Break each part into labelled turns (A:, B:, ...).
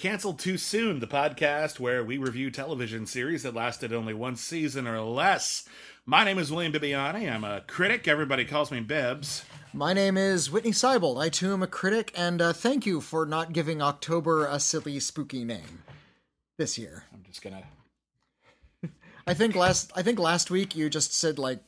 A: Back to Cancel Too Soon, the podcast where we review television series that lasted only one season or less. My name is William Bibbiani. I'm a critic. Everybody calls me Bibbs.
B: My name is Witney Seibold. I too am a critic, and uh, thank you for not giving October a silly, spooky name this year.
A: I'm just gonna.
B: I think last I think last week you just said like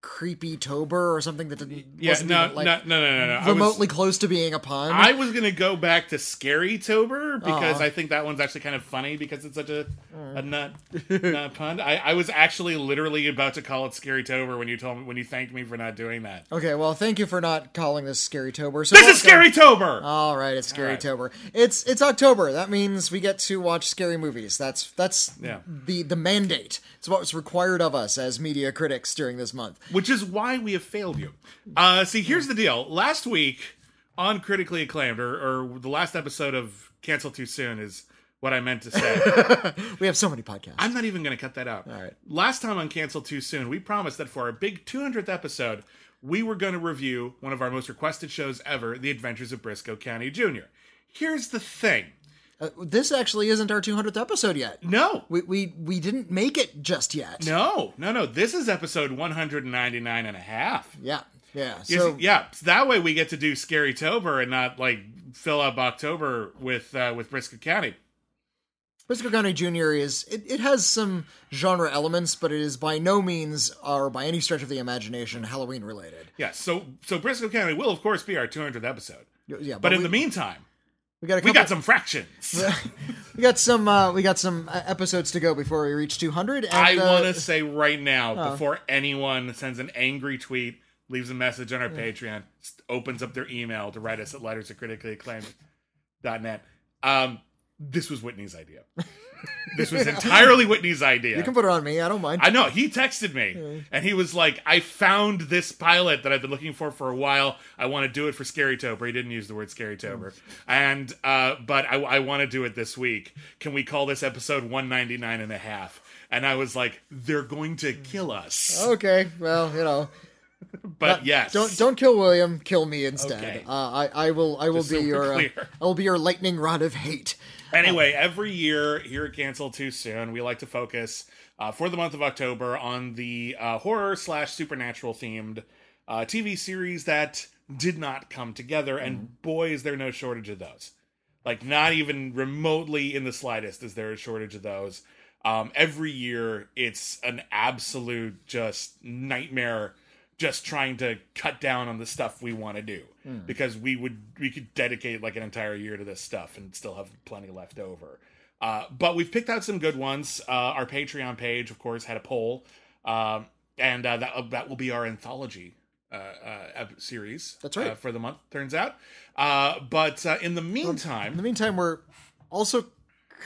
B: creepy tober or something that didn't
A: Yeah,
B: wasn't
A: no,
B: even, like,
A: no, no, no, no, no. I was-
B: remotely close to being a pun.
A: I was gonna go back to Scary Tober because
B: Aw.
A: I think that one's actually kind of funny because it's such a a mm. nut, nut pun. I, I was actually literally about to call it Scary Tober when you told me when you thanked me for not doing that.
B: okay, well, thank you for not calling this Scary Tober. So
A: This is Scary Tober.
B: All right, it's Scary
A: right.
B: Tober. It's it's October. That means we get to watch scary movies. That's that's
A: Yeah.
B: the the mandate. It's what's required of us as media critics during this month.
A: Which is why we have failed you. Uh, see, here's the deal. Last week on critically acclaimed, or, or the last episode of Cancel Too Soon is what I meant to say.
B: We have so many podcasts.
A: I'm not even going to cut that out.
B: All right.
A: Last time on Cancel Too Soon, we promised that for our big 200th episode, we were going to review one of our most requested shows ever, The Adventures of Brisco County Jr. Here's the thing.
B: Uh, this actually isn't our 200th episode yet.
A: No.
B: We we we didn't make it just yet.
A: No, no, no. This is episode 199 and a half.
B: Yeah. Yeah. So
A: yeah, so that way we get to do Scary Tober and not like fill up October with uh, with Brisco County.
B: Brisco County Jr. is it, it has some genre elements, but it is by no means or by any stretch of the imagination Halloween related.
A: Yeah, so so Brisco County will of course be our 200th episode,
B: Yeah,
A: but in
B: we,
A: the meantime,
B: we got a
A: we got some fractions.
B: we got some uh, we got some uh, episodes to go before we reach 200. And,
A: I
B: uh,
A: want to say right now, before anyone sends an angry tweet, leaves a message on our Patreon, opens up their email to write us at letters at critically acclaimed.net. Um, this was Whitney's idea. this was entirely Whitney's idea.
B: You can put it on me. I don't mind.
A: I know he texted me and he was like, "I found this pilot that I've been looking for for a while. I want to do it for Scary Tober." He didn't use the word Scary Tober, and uh, but I, I want to do it this week. Can we call this episode 199 and a half? And I was like, "They're going to kill us."
B: okay. Well, you know.
A: but yes,
B: Don't don't kill William. Kill me instead.
A: Okay.
B: Uh, I I will I will
A: Just so
B: be
A: we're
B: your uh,
A: clear.
B: I will be your lightning rod of hate.
A: Anyway, every year here at Cancel Too Soon, we like to focus uh, for the month of October on the uh, horror slash supernatural themed uh, TV series that did not come together, and boy, is there no shortage of those. Like, not even remotely in the slightest is there a shortage of those. Um, every year, it's an absolute just nightmare just trying to cut down on the stuff we want to do. Because we would we could dedicate like an entire year to this stuff and still have plenty left over. Uh, but we've picked out some good ones. Uh, our patreon page of course had a poll. Um, and uh, that, that will be our anthology uh, uh, series
B: That's right.
A: uh, for the month turns out. Uh, but uh, in the meantime
B: In the meantime, we're also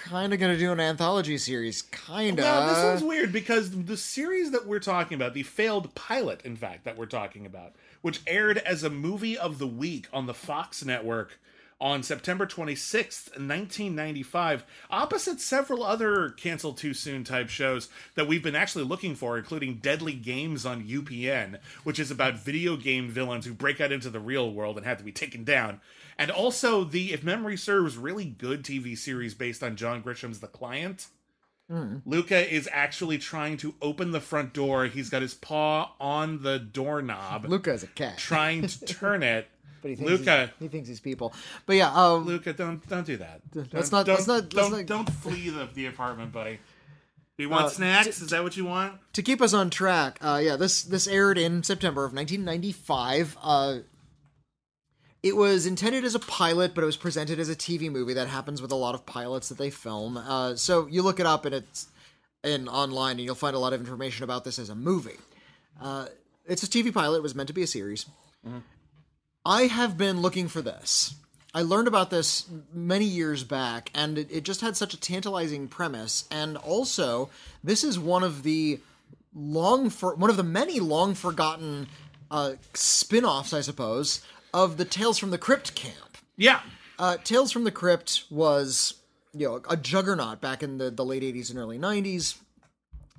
B: kind of going to do an anthology series. Kind of.
A: Now, this one's weird because the series that we're talking about, the failed pilot, in fact, that we're talking about, which aired as a movie of the week on the Fox network on September 26th, 1995, opposite several other cancel too soon type shows that we've been actually looking for, including Deadly Games on UPN, which is about video game villains who break out into the real world and have to be taken down. And also the, if memory serves, really good TV series based on John Grisham's The Client. Hmm. Luca is actually trying to open the front door. He's got his paw on the doorknob,
B: Luca is a cat,
A: trying to turn it.
B: But he thinks
A: Luca,
B: he's, he thinks he's people. But yeah, uh,
A: Luca, don't don't do that.
B: Let's
A: Don't-
B: not-
A: Don't,
B: let's not- let's
A: don't,
B: not-
A: don't flee the, the apartment, buddy. Do you want
B: Uh,
A: snacks? Is that what you want?
B: to keep us on track, uh, yeah, this this aired in September of 1995. Uh, It was intended as a pilot, but it was presented as a TV movie. That happens with a lot of pilots that they film. Uh, so you look it up and it's in online, and you'll find a lot of information about this as a movie. Uh, it's a TV pilot. It was meant to be a series. I have been looking for this. I learned about this many years back, and it, it just had such a tantalizing premise. And also, this is one of the long for one of the many long forgotten uh, spin-offs, I suppose, of the Tales from the Crypt camp.
A: Yeah.
B: Uh, Tales from the Crypt was, you know, a juggernaut back in the, the late 80s and early 90s.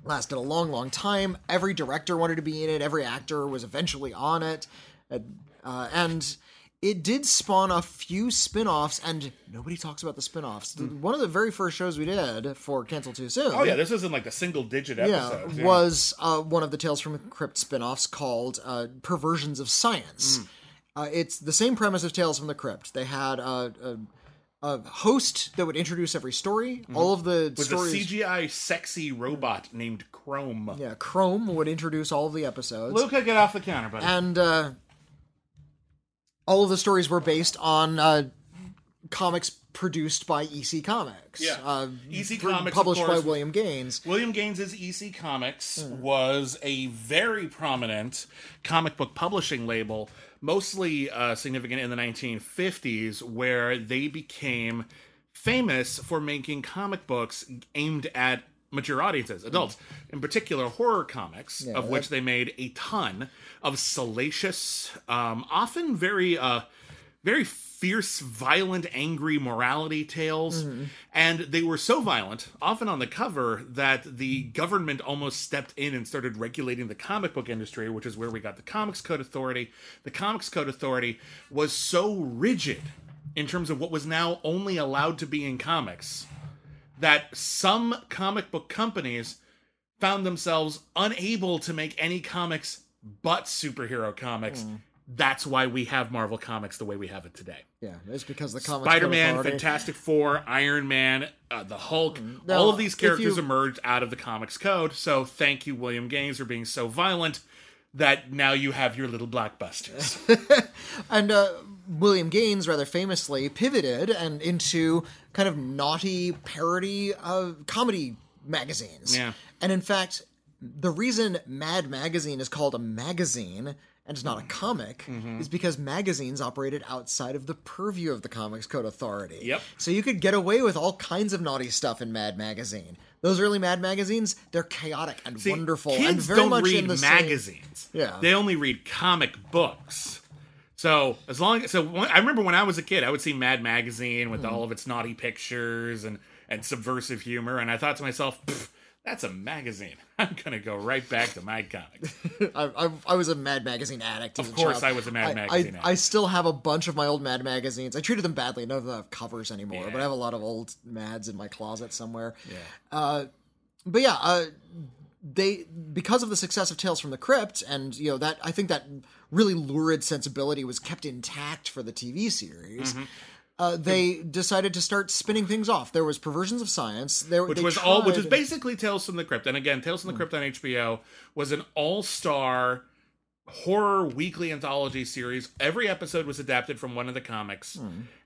B: Lasted a long, long time. Every director wanted to be in it. Every actor was eventually on it. Uh, uh, and it did spawn a few spin-offs, and nobody talks about the spin-offs. The- One of the very first shows we did for Cancel Too Soon
A: Oh yeah, this isn't like the single digit
B: yeah,
A: yeah.
B: was uh, one of the Tales from the Crypt spin-offs called uh, Perversions of Science.
A: Mm.
B: Uh, it's the same premise of Tales from the Crypt. They had a, a, a host that would introduce every story. All of the
A: Mm-hmm. with
B: stories.
A: a CGI sexy robot named Chrome.
B: yeah, Chrome would introduce all of the episodes.
A: Luca, get off the counter, buddy.
B: and uh, all of the stories were based on uh, comics produced by EC Comics.
A: Yeah.
B: uh,
A: EC
B: pr-
A: Comics,
B: published by William Gaines.
A: William Gaines's EC Comics
B: Hmm.
A: was a very prominent comic book publishing label, mostly uh, significant in the 1950s, where they became famous for making comic books aimed at mature audiences, adults, in particular horror comics, of which they made a ton of salacious, um, often very uh, very fierce, violent, angry morality tales. And they were so violent, often on the cover, that the government almost stepped in and started regulating the comic book industry, which is where we got the Comics Code Authority. The Comics Code Authority was so rigid in terms of what was now only allowed to be in comics that some comic book companies found themselves unable to make any comics but superhero comics. That's why we have Marvel Comics the way we have it today.
B: Yeah, it's because the comics.
A: Spider Man, Fantastic Four, Iron Man, uh, the Hulk,
B: Now,
A: all of these characters
B: you-
A: emerged out of the Comics Code. So thank you, William Gaines, for being so violent that now you have your little blockbusters.
B: And uh, William Gaines, rather famously, pivoted and into kind of naughty parody of comedy magazines.
A: Yeah.
B: And in fact, the reason Mad Magazine is called a magazine and it's not a comic
A: Mm-hmm.
B: is because magazines operated outside of the purview of the Comics Code Authority.
A: Yep.
B: So you could get away with all kinds of naughty stuff in Mad Magazine. Those early Mad magazines, they're chaotic and
A: See,
B: wonderful
A: Kids
B: and very
A: don't
B: much
A: read
B: in the same-
A: magazines.
B: Yeah.
A: they only read comic books. So as long as so I remember when I was a kid, I would see Mad Magazine with
B: Hmm.
A: all of its naughty pictures and and subversive humor, and I thought to myself, "That's a magazine. I'm gonna go right back to my comics."
B: I, I, I was a Mad Magazine addict.
A: Of course. I was a Mad
B: I-
A: Magazine
B: I,
A: addict.
B: I still have a bunch of my old Mad magazines. I treated them badly. None of them have covers anymore,
A: Yeah.
B: but I have a lot of old Mads in my closet somewhere.
A: Yeah.
B: Uh, but yeah, uh, they because of the success of Tales from the Crypt, and you know that I think that really lurid sensibility was kept intact for the TV series.
A: Mm-hmm.
B: Uh, they decided to start spinning things off. There was Perversions of Science. There,
A: which was all which was basically Tales from the Crypt. And again, Tales from the Crypt on HBO was an all-star horror weekly anthology series. Every episode was adapted from one of the comics,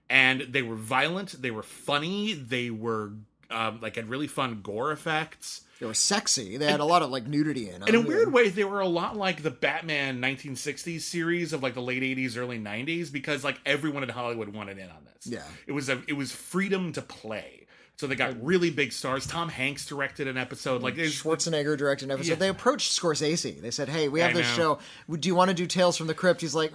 A: and they were violent, they were funny, they were um, like had really fun gore effects.
B: They were sexy. They had a lot of like nudity in them.
A: In a weird way, they were a lot like the Batman 1960s series of like the late 80s, early 90s, because like everyone in Hollywood wanted in on this.
B: Yeah.
A: it was a it was freedom to play. So they got really big stars. Tom Hanks directed an episode. Like
B: Schwarzenegger directed an episode.
A: Yeah.
B: They approached Scorsese. They said, "Hey, we have
A: I
B: this
A: know.
B: show. Do you want to do Tales from the Crypt?" He's like,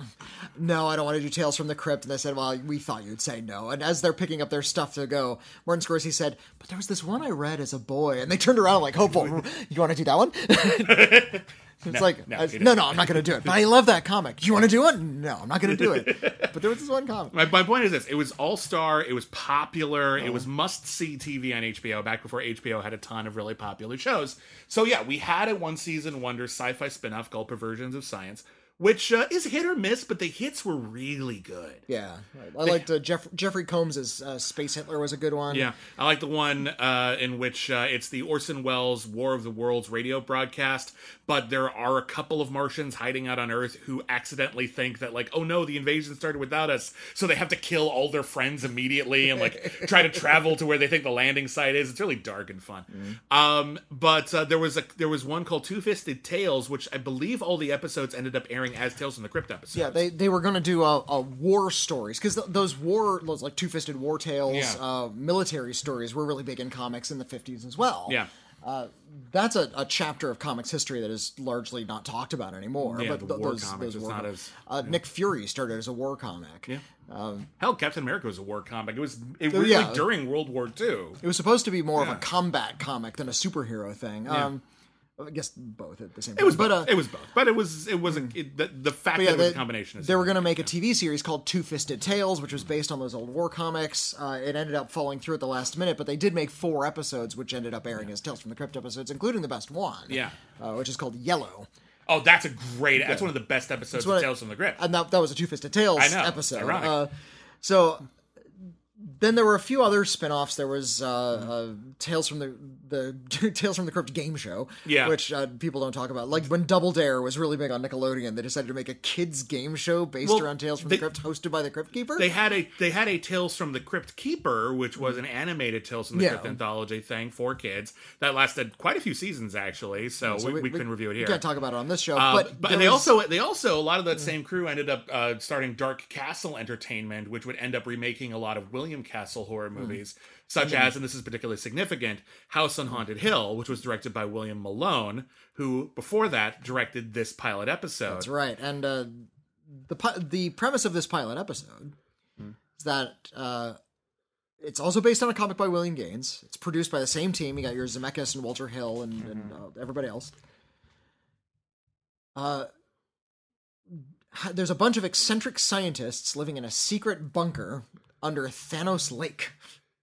B: "No, I don't want to do Tales from the Crypt." And they said, "Well, we thought you'd say no." And as they're picking up their stuff to go, Martin Scorsese said, "But there was this one I read as a boy." And they turned around like, "Hopeful, you want to do that one?" it's like,
A: no,
B: I- no, no, I'm not going to do it. But I love that comic. You want to do it? No, I'm not going to do it. But there was this one comic.
A: My, my point is this: it was all star, it was popular,
B: Uh-huh.
A: it was must see TV on HBO back before HBO had a ton of really popular shows. So yeah, we had a one season wonder sci fi spin off called Perversions of Science, which uh, is hit or miss, but the hits were really good.
B: Yeah, I liked uh, Jeff- Jeffrey Combs' uh, Space Hitler was a good one.
A: Yeah, I like the one uh, in which uh, it's the Orson Welles War of the Worlds radio broadcast, but there are a couple of Martians hiding out on Earth who accidentally think that like, oh no, the invasion started without us, so they have to kill all their friends immediately and like try to travel to where they think the landing site is. It's really dark and fun.
B: Mm-hmm.
A: Um, but uh, there was a there was one called Two Fisted Tales, which I believe all the episodes ended up airing as Tales from the Crypt episodes.
B: Yeah, they, they were going to do a, a war stories because th- those war those like two fisted war tales,
A: Yeah.
B: uh, military stories were really big in comics in the fifties as well.
A: yeah.
B: that's a, a chapter of comics history that is largely not talked about anymore.
A: Yeah,
B: but
A: the
B: th-
A: war
B: those,
A: comics,
B: those war
A: not
B: comics.
A: as-
B: uh, Nick Fury started as a war comic.
A: Yeah. Hell, Captain America was a war comic. It was it
B: Oh,
A: was
B: yeah.
A: like during World War II.
B: It was supposed to be more
A: Yeah.
B: of a combat comic than a superhero thing. Um, I guess both at the same time.
A: It was
B: but
A: both.
B: uh,
A: it was both, but it was it wasn't it, the, the fact
B: But
A: that it was
B: they,
A: a combination. Is
B: They were going to make a TV series called Two Fisted Tales, which was based on those old war comics. Uh, it ended up falling through at the last minute, but they did make four episodes, which ended up airing as Tales from the Crypt episodes, including the best one.
A: Yeah.
B: uh, which is called Yellow.
A: Oh, that's a great. That's one of the best episodes of Tales from the Crypt.
B: and that, that was a Two Fisted Tales
A: I know.
B: episode.
A: Ironic.
B: Uh, so then there were a few other spin-offs. There was uh, uh, Tales from the the Tales from the Crypt game show,
A: Yeah.
B: which uh, people don't talk about. Like when Double Dare was really big on Nickelodeon, they decided to make a kids game show based
A: Well,
B: around Tales from
A: they-
B: the Crypt, hosted by the Crypt Keeper.
A: they had a they had a Tales from the Crypt Keeper, which was an animated Tales from the
B: Yeah.
A: Crypt anthology thing for kids that lasted quite a few seasons actually. So,
B: So
A: we, we, couldn't review it here.
B: We can't talk about it on this show,
A: Uh,
B: but
A: but they
B: was-
A: also they also a lot of that same crew ended up uh, starting Dark Castle Entertainment, which would end up remaking a lot of William Castle horror
B: Hmm.
A: movies, such as and this is particularly significant, House on Haunted Hill, which was directed by William Malone, who before that directed this pilot episode.
B: That's right. And uh, the the premise of this pilot episode
A: Hmm.
B: is that uh, it's also based on a comic by William Gaines. It's produced by the same team. You got your Zemeckis and Walter Hill and, and
A: Mm-hmm.
B: uh, everybody else. Uh, there's a bunch of eccentric scientists living in a secret bunker under Thanos Lake.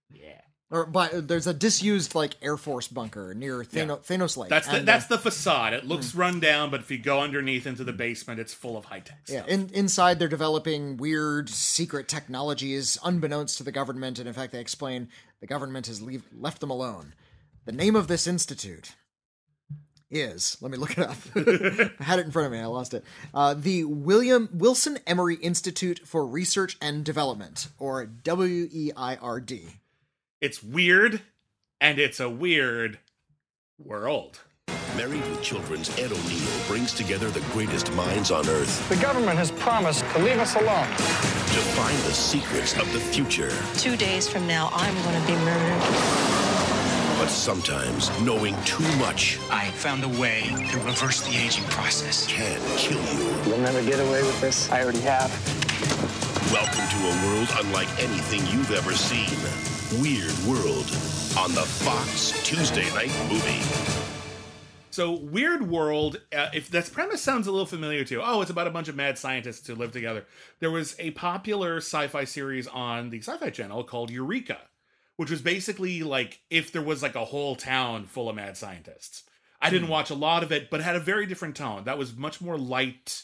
A: Yeah.
B: Or by, there's a disused like Air Force bunker near Thano- Thanos Lake.
A: That's the
B: And, uh,
A: that's the facade. It looks run down, but if you go underneath into the basement, it's full of high tech
B: Yeah,
A: stuff.
B: in, inside they're developing weird secret technologies unbeknownst to the government, and in fact, they explain the government has leave, left them alone. The name of this institute is let me look it up. I had it in front of me, I lost it. Uh, the William Wilson Emery Institute for Research and Development, or W E I R D.
A: It's weird, and it's a weird world.
C: Married with Children's Ed O'Neill brings together the greatest minds on earth
D: The government has promised to leave us alone.
C: to find the secrets of the future.
E: Two days from now, I'm going to be murdered.
C: But sometimes knowing too much
F: I found a way to reverse the aging process.
C: can kill you.
D: You'll never get away with this. I already have.
C: Welcome to a world unlike anything you've ever seen. Weird World on the Fox Tuesday Night Movie.
A: So, Weird World, uh, if that premise sounds a little familiar to you, oh, it's about a bunch of mad scientists who live together. There was a popular sci fi series on the Sci Fi Channel called Eureka, which was basically like if there was like a whole town full of mad scientists. I didn't watch a lot of it, but it had a very different tone. That was much more light,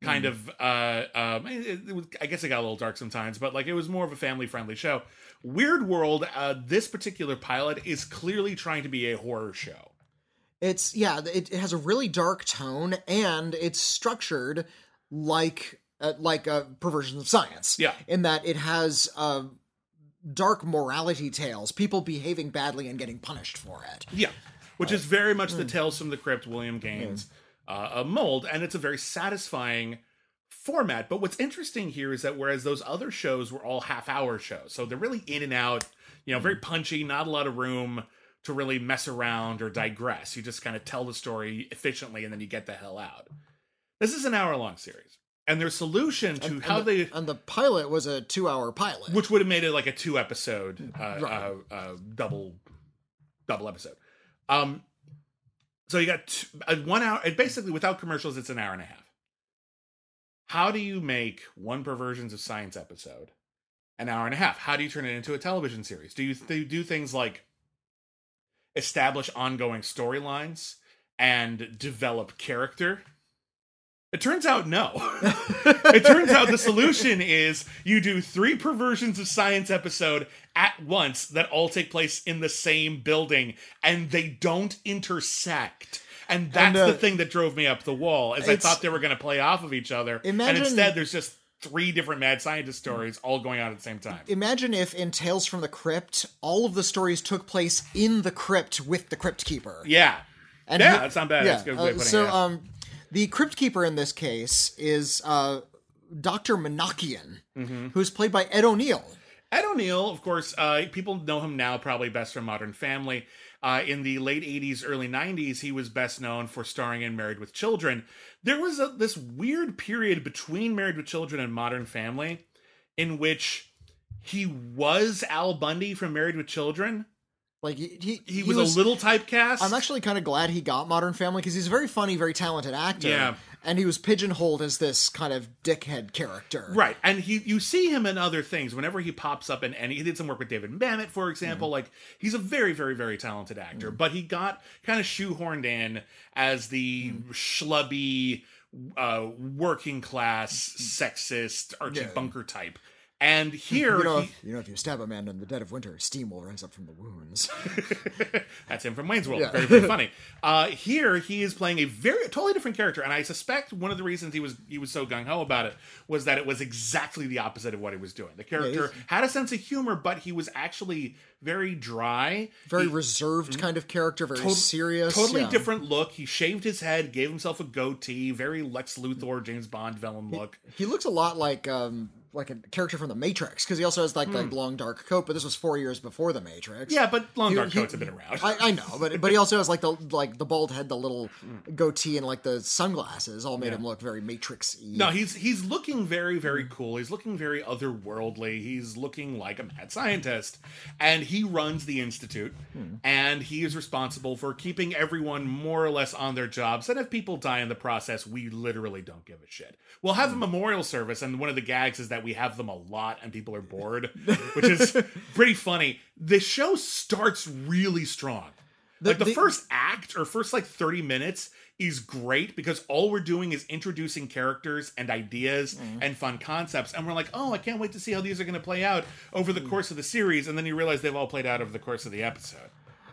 A: kind of. Uh, um, it, it was, I guess it got a little dark sometimes, but like it was more of a family friendly show. Weird World, uh, this particular pilot is clearly trying to be a horror show.
B: It's yeah, it, it has a really dark tone, and it's structured like uh, like uh, perversions of science.
A: Yeah.
B: in that it has uh, dark morality tales, people behaving badly and getting punished for it.
A: Yeah, which is very much
B: Hmm.
A: the Tales from the Crypt William Gaines uh, uh, mold, and it's a very satisfying format. But what's interesting here is that whereas those other shows were all half-hour shows, so they're really in and out, you know, very
B: Hmm.
A: punchy, not a lot of room to really mess around or digress. You just kind of tell the story efficiently, and then you get the hell out. This is an hour-long series, and their solution to
B: And
A: how
B: the,
A: they
B: and the pilot was a two-hour pilot.
A: which would have made it like a two episode uh,
B: Right.
A: uh, uh, double double episode. Um so you got two, uh, one hour it basically without commercials it's an hour and a half. How do you make one perversions of science episode an hour and a half? How do you turn it into a television series? Do you, do you do things like establish ongoing storylines and develop character It turns out no. it turns out the solution is you do three perversions of science episode at once that all take place in the same building and they don't intersect. And that's
B: And, uh,
A: the thing that drove me up the wall is I thought they were going to play off of each other.
B: Imagine-
A: and instead there's just three different mad scientist stories all going on at the same time.
B: Imagine if in Tales from the Crypt, all of the stories took place in the crypt with the Crypt Keeper.
A: yeah.
B: And
A: yeah,
B: he-
A: that's not bad.
B: yeah,
A: That's a good way of
B: uh, so, um, the Crypt Keeper in this case is uh, Dr. Monakian,
A: Mm-hmm.
B: who's played by Ed O'Neill.
A: Ed O'Neill, of course, uh, people know him now probably best from Modern Family. Uh, in the late 80s, early 90s, he was best known for starring in Married with Children. There was a, this weird period between Married with Children and Modern Family in which he was Al Bundy from Married with Children.
B: Like he, he,
A: He, was, a little typecast.
B: I'm actually kind of glad he got Modern Family because he's a very funny, very talented actor.
A: Yeah.
B: And he was pigeonholed as this kind of dickhead character.
A: Right, and he you see him in other things whenever he pops up in any. He did some work with David Mamet, for example.
B: Mm-hmm.
A: Like he's a very, very, very talented actor, but he got kind of shoehorned in as the
B: Mm-hmm.
A: schlubby, uh, working class, sexist Archie Bunker type. And here,
B: You know,
A: he-
B: if, you know, if you stab a man in the dead of winter, steam will rise up from the wounds.
A: That's him from Wayne's World.
B: Yeah.
A: Very, very funny. Uh, here he is playing a very totally different character, and I suspect one of the reasons he was he was so gung ho about it was that it was exactly the opposite of what he was doing. The character
B: he's-
A: had a sense of humor, but he was actually very dry,
B: Very
A: He-
B: reserved kind of character, very serious.
A: totally
B: yeah.
A: different look. He shaved his head, gave himself a goatee, very Lex Luthor, James Bond villain look.
B: He looks a lot like um like a character from the Matrix because he also has like like long dark coat, but this was four years before the Matrix.
A: Hmm. Yeah, but long
B: He-
A: dark
B: he-
A: coats have been around.
B: I, I know, but but he also has like the like the bald head, the little
A: Hmm.
B: goatee, and like the sunglasses. All made him look very Matrix-y.
A: No, he's he's looking very very cool. He's looking very otherworldly. He's looking like a mad scientist, and he runs the institute, and he is responsible for keeping everyone more or less on their jobs. And if people die in the process, we literally don't give a shit. We'll have a memorial service, and one of the gags is that we have them a lot, and people are bored, which is pretty funny. The show starts really strong. like the,
B: the-
A: first act or first like 30 minutes is great because all we're doing is introducing characters and ideas
B: Mm.
A: and fun concepts and we're like oh i can't wait to see how these are going to play out over
B: Mm.
A: the course of the series and then you realize they've all played out over the course of the episode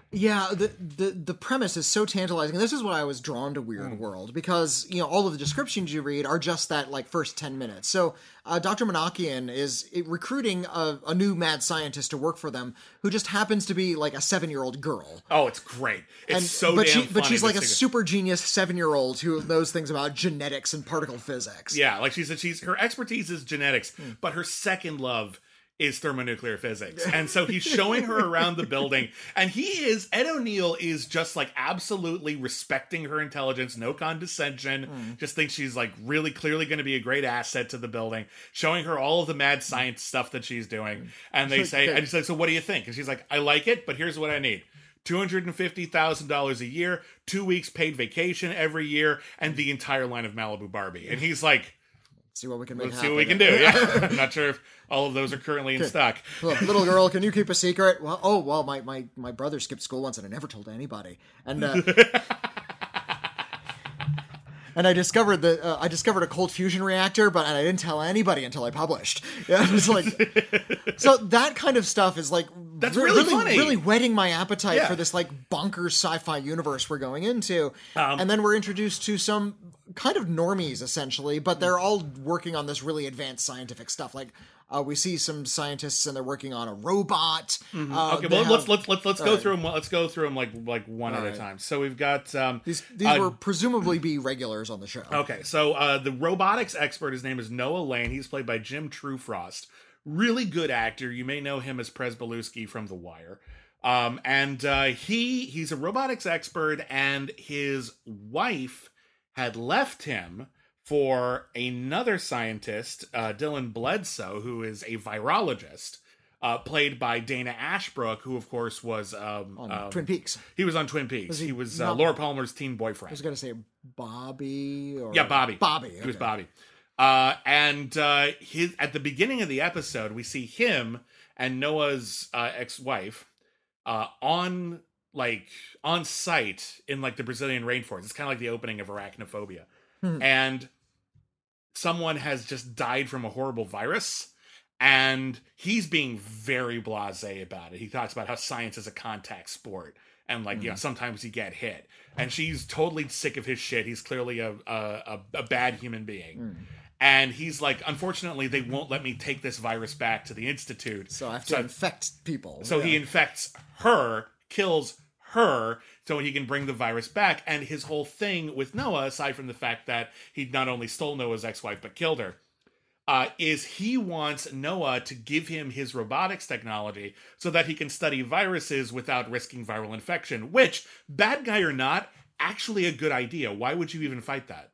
B: Yeah, the, the the premise is so tantalizing. This is why I was drawn to Weird
A: Hmm.
B: World because you know all of the descriptions you read are just that like first ten minutes. So uh, Dr. Monakian is uh, recruiting a, a new mad scientist to work for them, who just happens to be like a seven year old girl.
A: oh it's great it's
B: And
A: so
B: but she but she's like a super genius seven year old who knows things about genetics and particle physics.
A: yeah like she said she's her expertise is genetics
B: Hmm.
A: but her second love is thermonuclear physics. And so he's showing her around the building. And he is, Ed O'Neill is just like absolutely respecting her intelligence, no condescension,
B: Hmm.
A: just thinks she's like really clearly going to be a great asset to the building, showing her all of the mad science stuff that she's doing. And they say, and he's like, So what do you think? And she's like, I like it, but here's what I need. $250,000 a year, two weeks paid vacation every year, and the entire line of Malibu Barbie. And he's like,
B: See what we can make
A: Let's
B: happen.
A: see what we can do. Yeah. I'm not sure if all of those are currently in stock.
B: Look, little girl, can you keep a secret? Well, oh well, my, my, my brother skipped school once and I never told anybody. And uh, and I discovered the uh, I discovered a cold fusion reactor, but I didn't tell anybody until I published. Yeah, it's like so that kind of stuff is like
A: That's
B: re-
A: really
B: really
A: funny.
B: really whetting my appetite
A: Yeah.
B: for this like bonkers sci-fi universe we're going into.
A: Um,
B: and then we're introduced to some kind of normies essentially, but they're all working on this really advanced scientific stuff. Like uh, we see some scientists and they're working on a robot. Uh,
A: Mm-hmm. Okay,
B: they
A: well
B: have-
A: let's let's let's let's go
B: Alright.
A: through them. Let's go through them like like one at a time. So we've got um,
B: these these
A: uh,
B: were presumably be regulars on the show.
A: Okay, so uh, the robotics expert, his name is Noah Lane. He's played by Jim True-Frost. Really good actor. You may know him as Prez from The Wire. Um, and uh, he he's a robotics expert, and his wife had left him for another scientist, uh, Dylan Bledsoe, who is a virologist, uh, played by Dana Ashbrook, who of course was um,
B: On
A: um,
B: Twin Peaks.
A: He was on Twin Peaks.
B: he
A: he was uh, Laura Palmer's teen boyfriend.
B: I was gonna say Bobby or
A: Yeah, Bobby.
B: Bobby.
A: He was. Bobby. Uh, and uh, his at the beginning of the episode, we see him and Noah's uh, ex-wife uh, on like on site in like the Brazilian rainforest. It's kind of like the opening of Arachnophobia,
B: Hmm.
A: and someone has just died from a horrible virus and he's being very blasé about it. He talks about how science is a contact sport and like you know sometimes you get hit and she's totally sick of his shit he's clearly a a, a, a bad human being and he's like unfortunately they won't let me take this virus back to the institute
B: So I have to infect people.
A: so he infects her kills her so he can bring the virus back and his whole thing with noah aside from the fact that he not only stole noah's ex-wife but killed her uh, is he wants Noah to give him his robotics technology so that he can study viruses without risking viral infection, which, bad guy or not, actually a good idea. Why would you even fight that?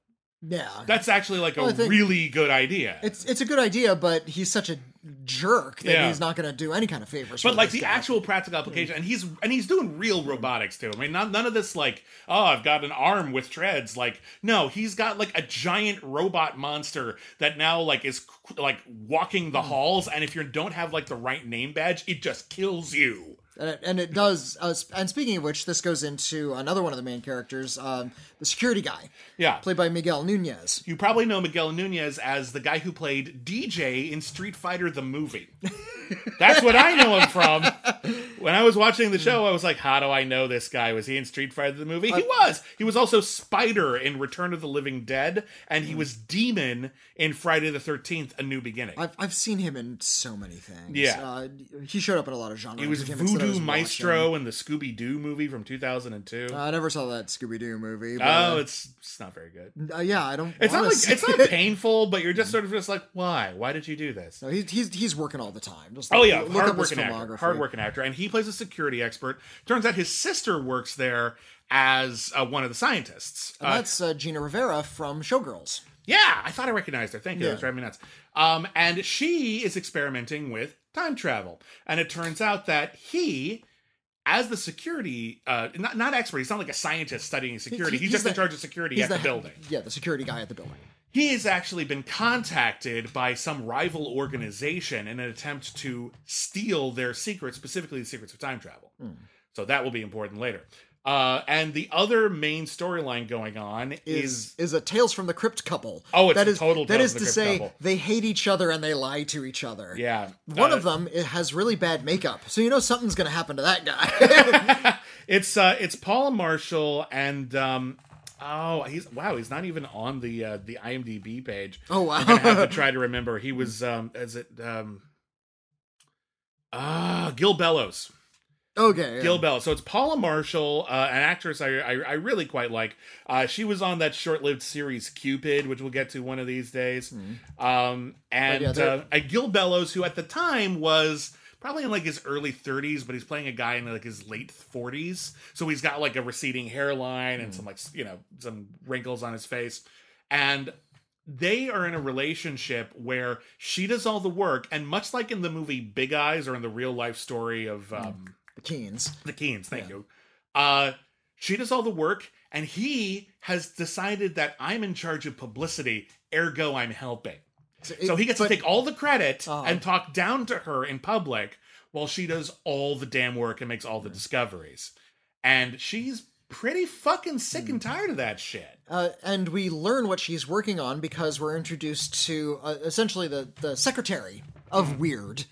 B: Yeah.
A: That's actually like a
B: Well, think-
A: really good idea.
B: it's it's a good idea, but he's such a jerk that
A: Yeah.
B: he's not going to do any kind of favors.
A: but like the
B: guy.
A: actual practical application, and he's and he's doing real robotics too. I mean, not, none of this like, oh, I've got an arm with treads. Like, no, he's got like a giant robot monster that now like is like walking
B: Hmm.
A: the halls, and if you don't have like the right name badge, it just kills you.
B: And it, and it does. Uh, and speaking of which, this goes into another one of the main characters, um, the security guy,
A: Yeah.
B: played by Miguel Nunez.
A: You probably know Miguel Nunez as the guy who played DJ in Street Fighter the movie. That's what I know him from. When I was watching the show, I was like, how do I know this guy? Was he in Street Fighter the movie? He was. He was also Spider in Return of the Living Dead, and he was Demon in Friday the 13th, A New Beginning.
B: I've, I've seen him in so many things.
A: Yeah.
B: uh, he showed up in a lot of genres.
A: He was
B: I
A: Voodoo Maestro in the Scooby Doo movie from 2002.
B: Uh, I never saw that Scooby Doo movie. But,
A: oh,
B: uh,
A: it's it's not very good.
B: uh, yeah, I don't.
A: It's not like it's not painful, but you're just sort of just like, why? Why did you do this?
B: No, he's, he's he's working all the time. Just
A: Oh yeah,
B: look
A: hardworking actor, hardworking actor, and he plays a security expert. Turns out his sister works there as uh, one of the scientists.
B: And
A: Uh,
B: that's uh, Gina Ravera from Showgirls.
A: yeah, I thought I recognized her. Thank you.
B: Yeah.
A: That was driving me nuts. Um, and she is experimenting with time travel, and it turns out that he. As the security, uh, not not expert, he's not like a scientist studying security.
B: he-
A: he's,
B: he's
A: just in charge of security at the, building.
B: Yeah, the security guy at the building.
A: He has actually been contacted by some rival organization in an attempt to steal their secrets, specifically the secrets of time travel.
B: Hmm.
A: So that will be important later. Uh, and the other main storyline going on
B: Is
A: is,
B: is a Tales from the Crypt couple.
A: Oh, it's
B: that is,
A: total
B: That is to say,
A: couple.
B: they hate each other and they lie to each other.
A: yeah.
B: One
A: uh,
B: of them it has really bad makeup, so you know something's going to happen to that guy.
A: It's uh, it's Paula Marshall and um, oh, he's wow, he's not even on the uh, the IMDb page.
B: Oh, wow.
A: I'm gonna have to try to remember. He was um, is it um, ah, Gil Bellows.
B: Okay.
A: Gil Bellows. So it's Paula Marshall, uh, an actress I, I I really quite like. Uh, she was on that short-lived series Cupid, which we'll get to one of these days. Um, and
B: Hmm. yeah,
A: uh, Gil Bellows, who at the time was probably in like his early 30s, but he's playing a guy in like his late 40s. So he's got like a receding hairline
B: Hmm.
A: and some like you know some wrinkles on his face, and they are in a relationship where she does all the work, and much like in the movie Big Eyes or in the real life story of um,
B: the Keanes.
A: the Keanes, thank you. Uh, she does all the work, and he has decided that I'm in charge of publicity, ergo I'm helping. So he gets
B: but-
A: to take all the credit
B: Uh-huh.
A: and talk down to her in public while she does all the damn work and makes all the discoveries. And she's pretty fucking sick and tired of that shit.
B: Uh, and we learn what she's working on because we're introduced to uh, essentially the, the secretary of Weird,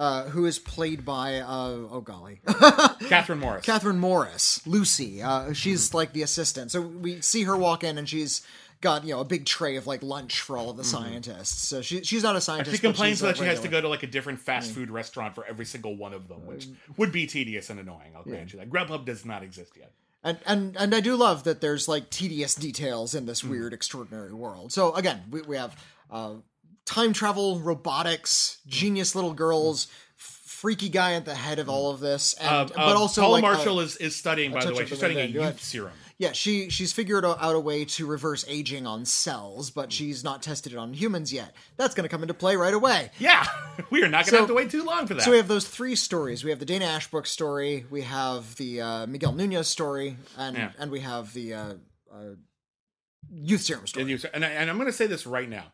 B: uh, who is played by, uh, oh golly,
A: Kathryn Morris.
B: Kathryn Morris, Lucy. Uh, she's like the assistant. So we see her walk in and she's got, you know, a big tray of like lunch for all of the scientists. So she, she's not a
A: And
B: scientist.
A: she complains that she has to go to like a different fast food restaurant for every single one of them, which would be tedious and annoying. I'll grant you that. Grubhub does not exist yet.
B: And, and and I do love that there's like tedious details in this weird, extraordinary world. So again, we, we have uh, time travel, robotics, genius little girls, f- freaky guy at the head of all of this, and
A: Uh,
B: but
A: uh,
B: also
A: Paula
B: like,
A: Marshall is, is studying, by the way, she's studying a youth serum.
B: yeah, she she's figured out a way to reverse aging on cells, but she's not tested it on humans yet. That's going to come into play right away.
A: Yeah, we are not going to
B: So-
A: have to wait too long for that.
B: So we have those three stories. We have the Dana Ashbrook story, we have the uh, Miguel Nunez story, and
A: Yeah.
B: and we have the uh, uh, youth serum story.
A: and, and, I, and I'm going to say this right now.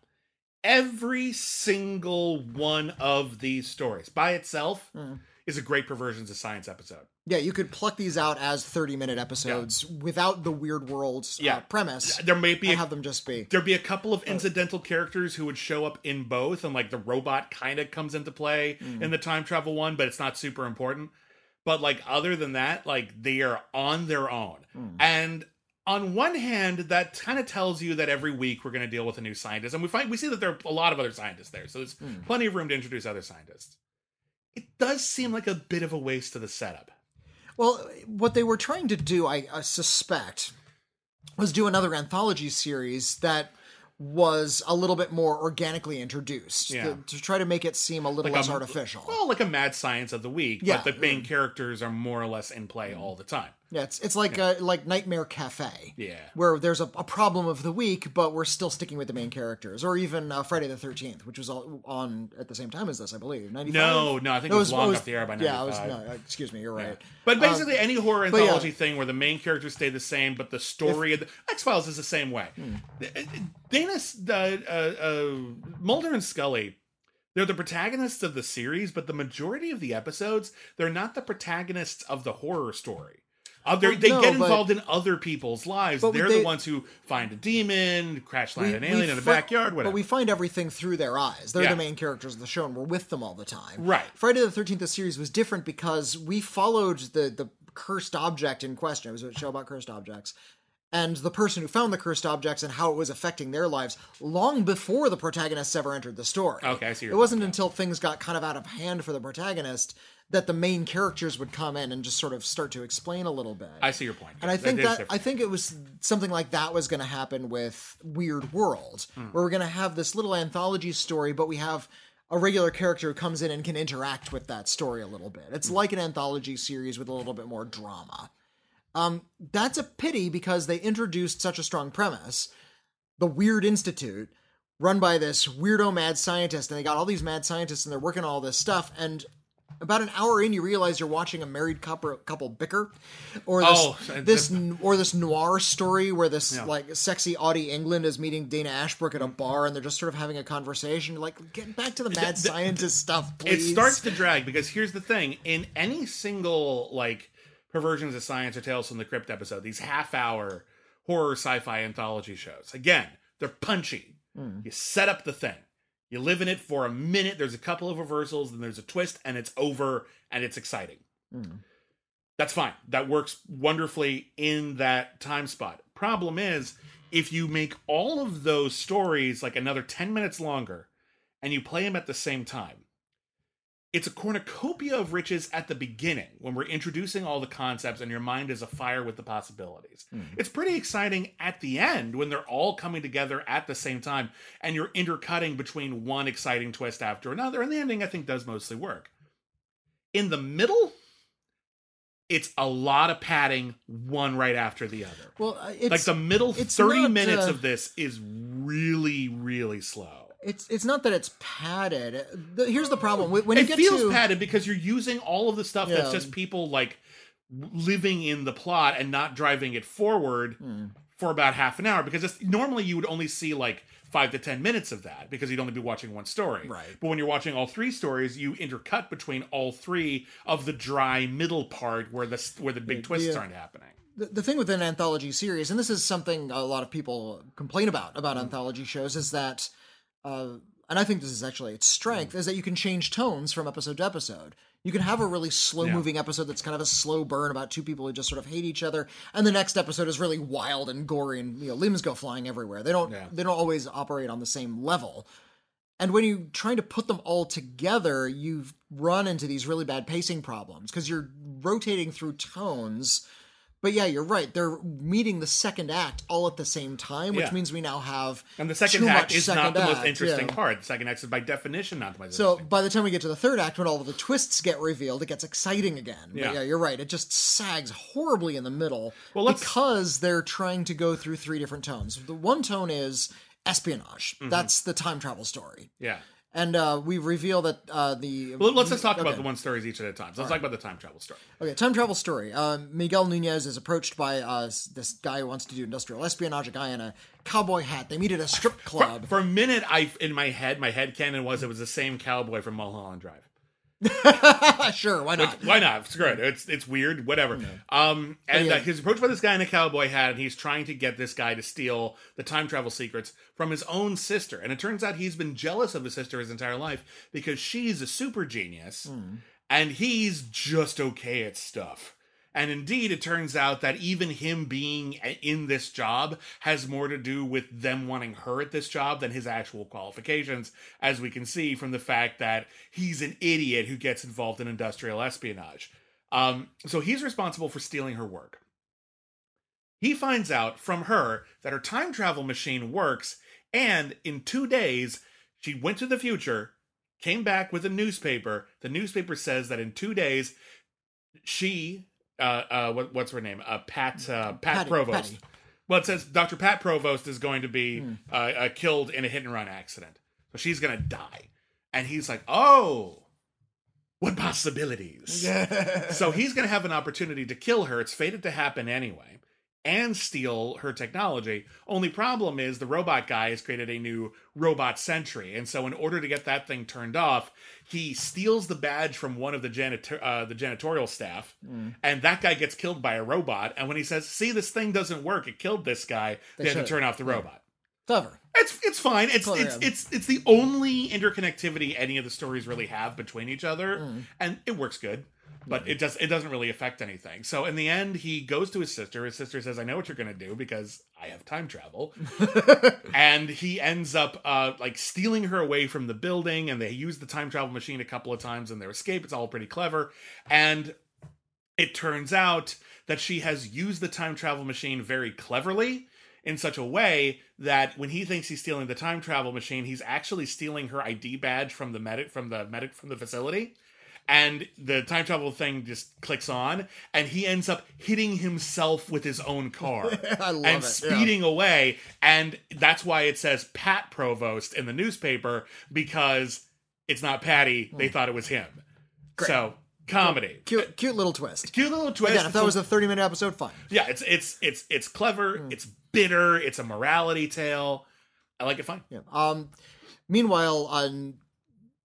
A: Every single one of these stories by itself
B: Mm.
A: is a great perversions of science episode.
B: Yeah, you could pluck these out as 30 minute episodes without the weird worlds
A: Yeah.
B: uh, premise.
A: There may be a-
B: have them just be.
A: There'd be a couple of incidental characters who would show up in both, and like the robot kind of comes into play in the time travel one, but it's not super important. But like other than that, like they are on their own. And on one hand, that kind of tells you that every week we're going to deal with a new scientist, and we find we see that there are a lot of other scientists there, so there's hmm. plenty of room to introduce other scientists. It does seem like a bit of a waste of the setup.
B: Well, what they were trying to do, I, I suspect, was do another anthology series that was a little bit more organically introduced
A: Yeah.
B: to, to try to make it seem a little less
A: a-
B: artificial.
A: Well, like a mad science of the week,
B: Yeah.
A: but the main characters are more or less in play hmm. all the time.
B: Yeah, it's it's like uh, like Nightmare Cafe.
A: Yeah.
B: where there's a, a problem of the week, but we're still sticking with the main characters, or even uh, Friday the Thirteenth, which was all on at the same time as this, I believe. Ninety five.
A: No, no, I think it was long off the air by
B: Yeah, it was,
A: 95.
B: no, uh, excuse me, you're right.
A: But basically, any horror
B: yeah.
A: anthology thing where the main characters stay the same, but the story of the X Files is the same way. Dana, uh, uh, uh, Mulder and Scully, they're the protagonists of the series, but the majority of the episodes, they're not the protagonists of the horror story.
B: Well,
A: they
B: no,
A: get
B: but-
A: involved in other people's lives. They're
B: they-
A: the ones who find a demon, crash land an alien in the
B: fi-
A: backyard, whatever.
B: But we find everything through their eyes. They're
A: Yeah.
B: the main characters of the show, and we're with them all the time.
A: Right.
B: Friday the Thirteenth, the series was different because we followed the the cursed object in question. It was a show about cursed objects. And the person who found the cursed objects and how it was affecting their lives long before the protagonists ever entered the story.
A: Okay, I see
B: It wasn't
A: point,
B: until things got kind of out of hand for the protagonist that the main characters would come in and just sort of start to explain a little bit.
A: I see your point.
B: And I think that,
A: different.
B: I think it was something like that was going to happen with Weird World,
A: Hmm.
B: where we're going to have this little anthology story, but we have a regular character who comes in and can interact with that story a little bit. It's like an anthology series with a little bit more drama. Um, that's a pity because they introduced such a strong premise. The Weird Institute, run by this weirdo mad scientist, and they got all these mad scientists and they're working on all this stuff. And about an hour in, you realize you're watching a married couple, couple bicker, or this
A: Oh,
B: this or this noir story where this
A: Yeah.
B: like sexy Audie England is meeting Dana Ashbrook at a bar, and they're just sort of having a conversation. You're like, get back to the mad
A: the-
B: scientist stuff, please.
A: it starts to drag because here's the thing in any single like perversions of science or tales from the crypt episode these half hour horror sci-fi anthology shows. Again they're punchy. Hmm. You set up the thing. You live in it for a minute. There's a couple of reversals then there's a twist and it's over and it's exciting. Hmm. That's fine. That works wonderfully in that time spot. Problem is if you make all of those stories like another 10 minutes longer and you play them at the same time it's a cornucopia of riches at the beginning when we're introducing all the concepts and your mind is afire with the possibilities. It's pretty exciting at the end when they're all coming together at the same time and you're intercutting between one exciting twist after another. And the ending, I think, does mostly work. In the middle, it's a lot of padding, one right after the other.
B: well, uh, it's
A: like the middle 30
B: not,
A: minutes
B: uh,
A: of this is really, really slow.
B: It's it's not that it's padded. The- Here's the problem when
A: it feels
B: to
A: padded because you're using all of the stuff that's just people like living in the plot and not driving it forward
B: Hmm.
A: for about half an hour because it's, normally you would only see like five to ten minutes of that because you'd only be watching one story
B: Right.
A: but when you're watching all three stories you intercut between all three of the dry middle part where the where the big twists
B: uh,
A: aren't happening
B: the, the thing with an anthology series, and this is something a lot of people complain about
A: Mm-hmm.
B: about anthology shows, is that, uh, and I think this is actually its strength, is that you can change tones from episode to episode. You can have a really slow moving episode that's kind of a slow burn about two people who just sort of hate each other, and the next episode is really wild and gory, and you know limbs go flying everywhere. They don't
A: Yeah.
B: they don't always operate on the same level. And when you're trying to put them all together, you've run into these really bad pacing problems because you're rotating through tones. But yeah, you're right. They're meeting the second act all at the same time, which
A: Yeah.
B: means we now have
A: and the second act is not the most interesting
B: yeah.
A: part the second act is by definition not the most
B: So by the time we get to the third act, when all of the twists get revealed, it gets exciting again. But
A: Yeah.
B: yeah, you're right. It just sags horribly in the middle
A: Well,
B: because they're trying to go through three different tones. The one tone is espionage.
A: Mm-hmm.
B: That's the time travel story.
A: yeah
B: And uh, we reveal that uh, the
A: well, let's just talk about the one stories each at a time so let's talk about the time travel story
B: Okay, time travel story. Uh, Miguel Nunez is approached by uh, this guy who wants to do industrial espionage. A guy in a cowboy hat. They meet at a strip
A: For,
B: club.
A: for a minute, I in my head, my head canon was it was the same cowboy from Mulholland Drive.
B: sure, why not?
A: Why not? Screw it. It's it's weird. Whatever. Um, and
B: yeah.
A: uh, he's approached by this guy in a cowboy hat, and he's trying to get this guy to steal the time travel secrets from his own sister. And it turns out he's been jealous of his sister his entire life because she's a super genius, and he's just okay at stuff. And indeed, it turns out that even him being in this job has more to do with them wanting her at this job than his actual qualifications, as we can see from the fact that he's an idiot who gets involved in industrial espionage. Um, so he's responsible for stealing her work. He finds out from her that her time travel machine works, and in two days, she went to the future, came back with a newspaper. The newspaper says that in two days, she uh, uh, what, what's her name? Uh, Pat, uh, Pat
B: Patty-
A: Provost.
B: Patty.
A: Well, it says Dr. Pat Provost is going to be uh, uh, killed in a hit and run accident. So she's going to die. And he's like, oh, what possibilities? so he's going to have an opportunity to kill her. It's fated to happen anyway. And steal her technology. Only problem is the robot guy has created a new robot sentry, and so in order to get that thing turned off, he steals the badge from one of the janitor uh, the janitorial staff, and that guy gets killed by a robot. And when he says, "See, this thing doesn't work. It killed this guy," they, have to turn off the robot.
B: Clever.
A: It's it's fine. It's
B: Clever,
A: it's
B: yeah.
A: it's it's the only interconnectivity any of the stories really have between each other,
B: Mm.
A: and it works good. But it does it doesn't really affect anything. So in the end, he goes to his sister. His sister says, "I know what you're going to do because I have time travel," and he ends up uh, like stealing her away from the building. And they use the time travel machine a couple of times in their escape. It's all pretty clever, and it turns out that she has used the time travel machine very cleverly in such a way that when he thinks he's stealing the time travel machine, he's actually stealing her ID badge from the medic from the medic from the facility. And the time travel thing just clicks on, and he ends up hitting himself with his own car
B: I love
A: and
B: it, yeah.
A: speeding away. And that's why it says Pat Provost in the newspaper because it's not Patty.
B: Hmm.
A: They thought it was him. So comedy,
B: Cute, cute little twist.
A: cute little twist.
B: Again, if that was a 30 minute episode, fine.
A: yeah, it's it's it's it's clever.
B: Hmm.
A: It's bitter. It's a morality tale. I like it fine.
B: Yeah. Um, meanwhile, on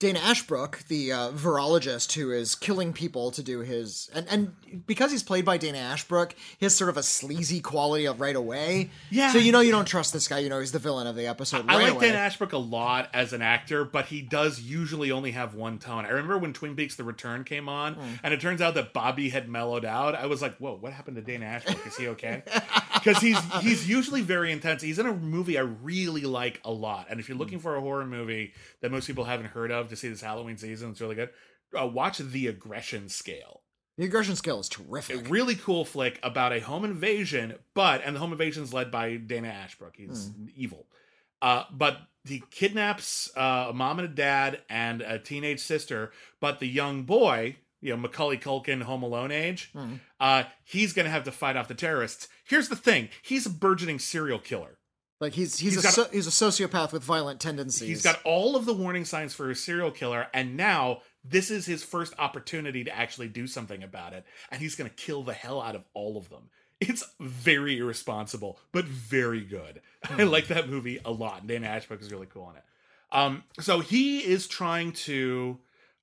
B: Dana Ashbrook, the uh, virologist who is killing people to do his, and and because he's played by Dana Ashbrook, he has sort of a sleazy quality of right away.
A: Yeah.
B: So you know you don't trust this guy. You know he's the villain of the episode.
A: I
B: right
A: like
B: away.
A: Dan Ashbrook a lot as an actor, but he does usually only have one tone. I remember when Twin Peaks: The Return came on,
B: Hmm.
A: and it turns out that Bobby had mellowed out. I was like, "Whoa, what happened to Dan Ashbrook? Is he okay?" Because he's he's usually very intense. He's in a movie I really like a lot, and if you're looking for a horror movie that most people haven't heard of to see this Halloween season, it's really good. Uh, watch The Aggression Scale.
B: The aggression scale is terrific.
A: a really cool flick about a home invasion, but and the home invasion is led by Dana Ashbrook. He's evil, uh, but he kidnaps uh, a mom and a dad and a teenage sister. But the young boy, you know, Macaulay Culkin, Home Alone age, uh, he's going to have to fight off the terrorists. Here's the thing: he's a burgeoning serial killer.
B: Like he's he's,
A: He's
B: a
A: got-
B: so, he's a sociopath with violent tendencies.
A: He's got all of the warning signs for a serial killer, and now this is his first opportunity to actually do something about it, and he's going to kill the hell out of all of them. It's very irresponsible, but very good. I like that movie a lot. Dana Ashbrook is really cool in it. Um, so he is trying to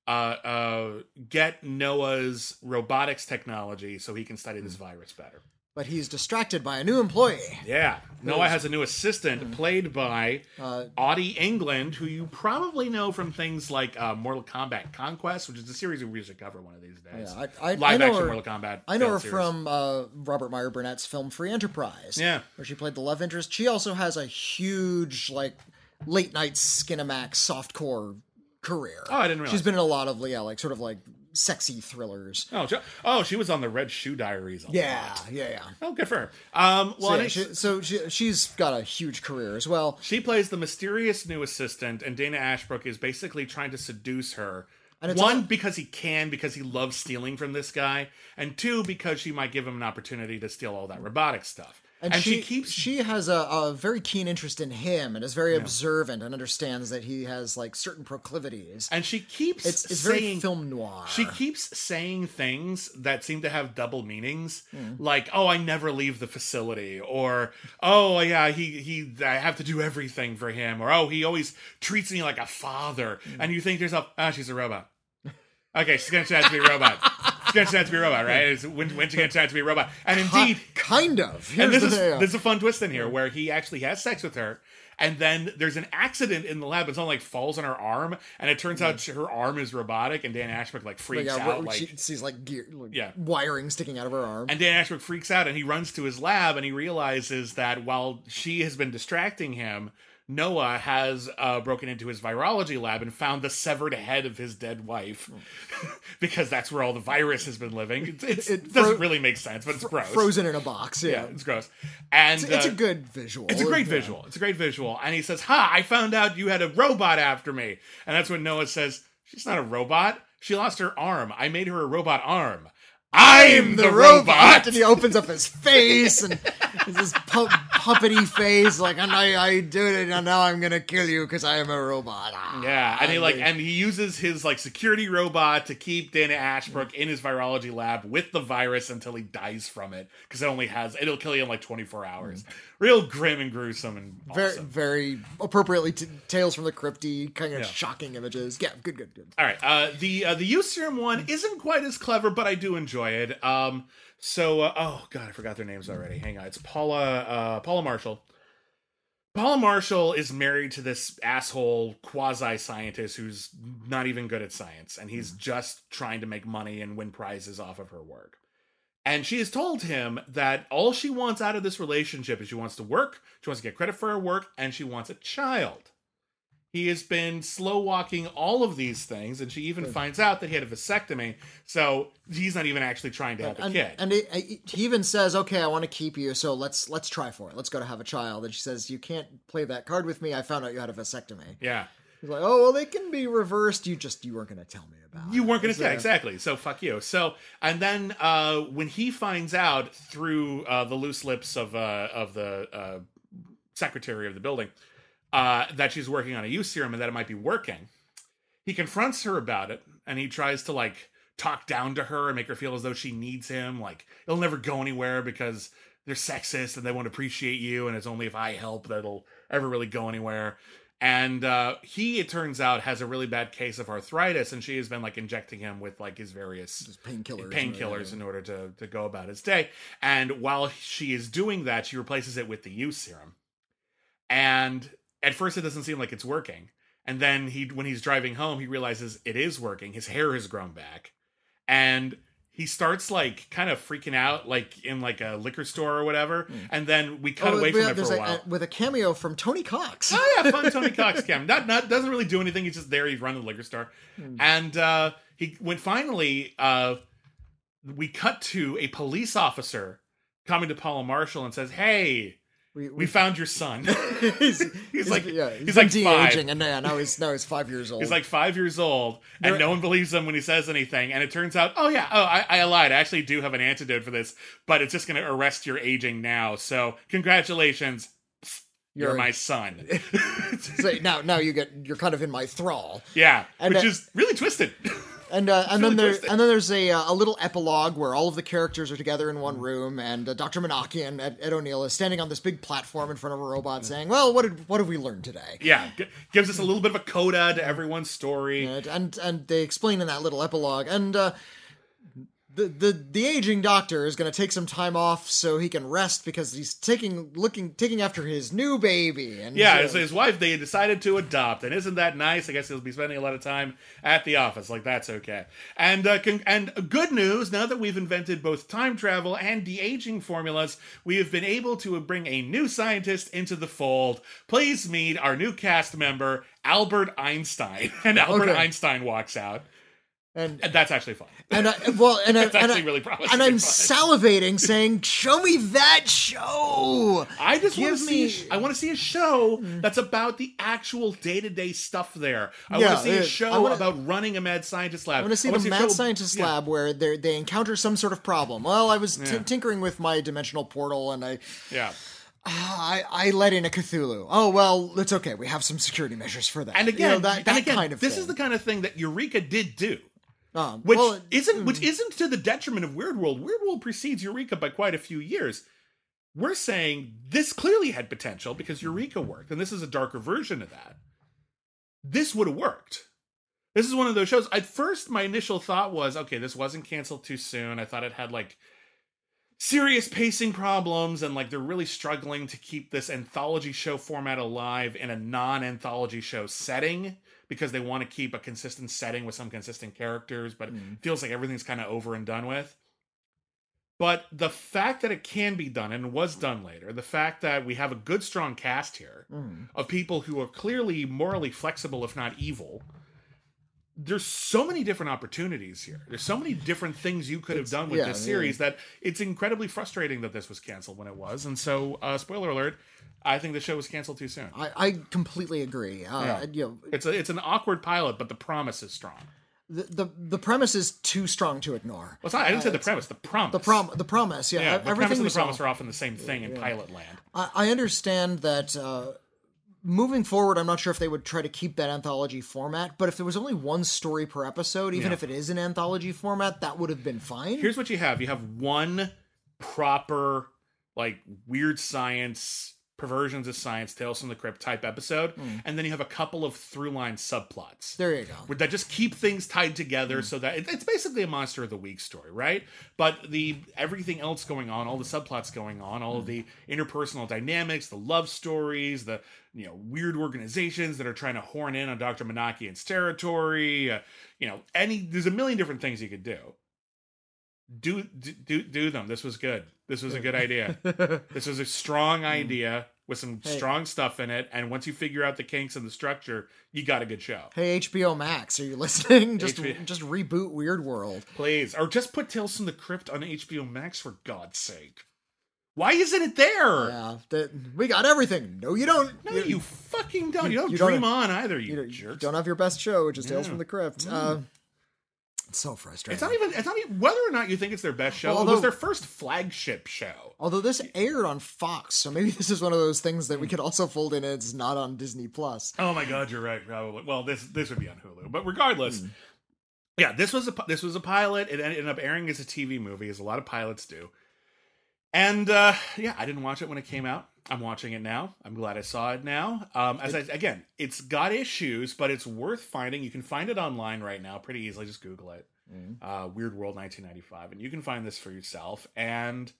A: uh, uh, get Noah's robotics technology so he can study this virus better.
B: but he's distracted by a new employee.
A: Yeah. Noah has a new assistant played by
B: Uh,
A: Audie England, who you probably know from things like uh, Mortal Kombat Conquest, which is a series we should cover one of these days.
B: Yeah, I, I,
A: Live
B: I know
A: action
B: her,
A: Mortal Kombat.
B: I know her
A: series.
B: from uh, Robert Meyer Burnett's film Free Enterprise.
A: Yeah.
B: where she played the love interest. She also has a huge like late night Skinamax softcore career.
A: Oh, I didn't realize.
B: She's been in a lot of yeah, like sort of like sexy thrillers.
A: Oh, she, oh, she was on the Red Shoe Diaries. A
B: Yeah,
A: lot.
B: yeah, yeah.
A: Oh, good for her. Um, well,
B: So, yeah, she, so she, she's got a huge career as well.
A: She plays the mysterious new assistant, and Dana Ashbrook is basically trying to seduce her.
B: And it's
A: One,
B: all-
A: because he can, because he loves stealing from this guy, and two, because she might give him an opportunity to steal all that robotic stuff.
B: And,
A: And,
B: she,
A: she, keeps
B: she has a, a very keen interest in him and is very observant and understands that he has like certain proclivities.
A: and she keeps
B: it's it's
A: saying,
B: very film noir.
A: She keeps saying things that seem to have double meanings,
B: Hmm.
A: like "Oh, I never leave the facility," or "Oh, yeah, he he, I have to do everything for him," or "Oh, he always treats me like a father."
B: Hmm.
A: And you think to yourself, "Ah, she's a robot." Okay, she's gonna out to be a robot. gonna turn out to be a robot, right? It's when, when's gonna turn out to be a robot? And indeed,
B: kind of.
A: and this is
B: thing.
A: there's a fun twist in here where he actually has sex with her, and then there's an accident in the lab, and someone like falls on her arm, and it turns out her arm is robotic, and Dan Ashbrook like
B: Like,
A: freaks
B: yeah,
A: out, like
B: she sees like gear, like
A: Yeah.
B: wiring sticking out of her arm.
A: And Dan Ashbrook freaks out and he runs to his lab and he realizes that while she has been distracting him, Noah has uh, broken into his virology lab and found the severed head of his dead wife because that's where all the virus has been living. It's, it's,
B: It
A: doesn't
B: fro-
A: really make sense, but it's gross.
B: Frozen in a box. Yeah,
A: Yeah, it's gross. And
B: it's, it's a
A: uh,
B: good visual.
A: It's a great
B: Yeah.
A: visual. It's a great visual. And he says, Ha, I found out you had a robot after me. And that's when Noah says, She's not a robot. She lost her arm. I made her a robot arm. I'm the, robot.
B: and he opens up his face and this pu- puppety face like and I, I did it and now I'm gonna kill you because I am a robot Ah.
A: Yeah, and he like and he uses his like security robot to keep Dana Ashbrook in his virology lab with the virus until he dies from it because it only has it'll kill you in like 24 hours. Real grim and gruesome and
B: very
A: awesome.
B: very appropriately t- tales from the crypty kind of
A: Yeah.
B: shocking images yeah good good good
A: All right, uh, the uh, the youth serum one isn't quite as clever, but I do enjoy it. Um, so uh, oh god, I forgot their names already. Hang on, it's Paula uh, Paula Marshall. Paula Marshall is married to this asshole quasi scientist who's not even good at science, and he's just trying to make money and win prizes off of her work. And she has told him that all she wants out of this relationship is she wants to work, she wants to get credit for her work, and she wants a child. He has been slow walking all of these things, and she even finds out that he had a vasectomy, so he's not even actually trying to have a kid.
B: and it, it- he even says okay I want to keep you so let's let's try for it let's go to have a child and she says you can't play that card with me I found out you had a vasectomy
A: yeah.
B: he's like oh well they can be reversed you just you weren't gonna tell me about
A: You weren't going to say exactly. So fuck you. So and then uh, when he finds out through uh, the loose lips of uh, of the uh, secretary of the building uh, that she's working on a youth serum and that it might be working, he confronts her about it and he tries to like talk down to her and make her feel as though she needs him. Like it'll never go anywhere because they're sexist and they won't appreciate you, and it's only if I help that it'll ever really go anywhere. And uh, he, it turns out, has a really bad case of arthritis, and she has been like injecting him with like his various
B: painkillers
A: painkillers in order to to go about his day. And while she is doing that, she replaces it with the youth serum. And at first, it doesn't seem like it's working. And then he, when he's driving home, he realizes it is working. His hair has grown back, and he starts like kind of freaking out, like in like a liquor store or whatever. And then we cut
B: Oh,
A: away from it for a while.
B: with a cameo from Tony Cox.
A: Oh yeah, fun Tony Cox cam. Not not doesn't really do anything. He's just there. He's running the liquor store, and uh, he when finally uh, we cut to a police officer coming to Paula Marshall and says, "Hey,
B: we,
A: we found your son."
B: he's,
A: He's like-
B: yeah,
A: he's
B: he's,
A: like
B: de-aging, and now he's now he's five years old.
A: He's like five years old, and no one believes him when he says anything. And it turns out, oh yeah, oh I, I lied. I actually do have an antidote for this, but it's just going to arrest your aging now. So congratulations, you're,
B: You're-
A: my son.
B: so now now you get you're kind of in my thrall.
A: yeah,
B: And,
A: which
B: uh,
A: is really twisted.
B: And uh, and
A: really
B: then there
A: twisted.
B: and then there's a uh, a little epilogue where all of the characters are together in one room, and uh, Dr. Menachie Ed, Ed O'Neill is standing on this big platform in front of a robot, saying, "Well, what did what have we learned today?"
A: yeah, g- gives us a little bit of a coda to everyone's story.
B: And and, and they explain in that little epilogue, and uh, the the the aging doctor is going to take some time off so he can rest because he's taking looking taking after his new baby. And
A: Yeah,
B: uh,
A: his, his wife they decided to adopt, and isn't that nice? I guess he'll be spending a lot of time at the office. Like that's okay. And uh, con- and good news now that we've invented both time travel and de aging formulas, we have been able to bring a new scientist into the fold. Please meet our new cast member, Albert Einstein. And Albert
B: Okay.
A: Einstein walks out,
B: and
A: and that's actually fun.
B: and I, well, and I,
A: That's
B: and,
A: actually
B: I,
A: really promising
B: and I'm
A: fun.
B: salivating, saying, "Show me that show."
A: I just want to see. a I want to see a show that's about the actual day to day stuff there. I
B: Yeah,
A: want to see a show
B: wanna-
A: about running a mad scientist lab.
B: I want to see the
A: a
B: mad scientist
A: yeah.
B: lab where they they encounter some sort of problem. Well, I was t-
A: Yeah.
B: tinkering with my dimensional portal, and I,
A: Yeah,
B: I I let in a Cthulhu. Oh well, it's okay. We have some security measures for that.
A: and
B: You
A: again,
B: know, that, that
A: again,
B: kind of
A: this
B: thing.
A: is the kind of thing that Eureka did do.
B: Um,
A: Which
B: well,
A: isn't which isn't to the detriment of Weird World. Weird World precedes Eureka by quite a few years. We're saying this clearly had potential because Eureka worked, and this is a darker version of that. This would have worked. this is one of those shows. At first, my initial thought was, okay, this wasn't canceled too soon. I thought it had like serious pacing problems and like they're really struggling to keep this anthology show format alive in a non-anthology show setting because they want to keep a consistent setting with some consistent characters, but it mm-hmm. feels like everything's kind of over and done with. But the fact that it can be done and was done later, the fact that we have a good, strong cast here mm. of people who are clearly morally flexible, if not evil, there's so many different opportunities here. There's so many different things you could have done with
B: yeah,
A: this
B: yeah.
A: series that it's incredibly frustrating that this was canceled when it was. And so, uh, spoiler alert, I think the show was canceled too soon.
B: I, I completely agree. Uh,
A: Yeah.
B: You know,
A: It's a, it's an awkward pilot, but the promise is strong.
B: the, the the premise is too strong to ignore.
A: Well, not, I didn't say the premise, the promise.
B: The prom the promise, yeah.
A: Yeah, the
B: everything
A: premise and the promise
B: saw.
A: are often the same thing in pilot land.
B: I, I understand that uh, moving forward, I'm not sure if they would try to keep that anthology format, but if there was only one story per episode, even
A: Yeah.
B: if it is an anthology format, that would have been fine.
A: Here's what you have: you have one proper, like weird science perversions of science, tales from the crypt type episode, hmm. and then you have a couple of through line subplots.
B: there you go.
A: that just keep things tied together hmm. so that it, it's basically a monster of the week story right? But the everything else going on all the subplots going on all of hmm. the interpersonal dynamics the love stories the you know weird organizations that are trying to horn in on dr Menakian's territory uh, you know any there's a million different things you could do do do do them this was good this was a good idea this was a strong idea with some strong stuff in it and once you figure out the kinks and the structure you got a good show
B: Hey HBO Max, are you listening? Just
A: HBO
B: just reboot Weird World.
A: Please. Or just put Tales from the Crypt on HBO Max for God's sake. Why isn't it there?
B: Yeah, that, we got everything. No, you don't.
A: No, you, fucking don't. You, don't
B: you don't
A: dream on either, you,
B: you don't,
A: jerks.
B: don't have your best show, which is Tales from the Crypt. Uh, it's so frustrating.
A: it's not even it's not even whether or not you think it's their best show,
B: Well,
A: it was their first flagship show.
B: Although this aired on Fox, so maybe this is one of those things that we could also fold in. It's not on Disney Plus.
A: Oh my god, you're right, probably. Well, this this would be on Hulu. But regardless, yeah, this was a this was a pilot. It ended up airing as a TV movie, as a lot of pilots do. And uh, yeah, I didn't watch it when it came out. I'm watching it now. I'm glad I saw it now. Um, as I, again, it's got issues, but it's worth finding. You can find it online right now pretty easily. Just Google it, uh, Weird World 1995, and you can find this for yourself. And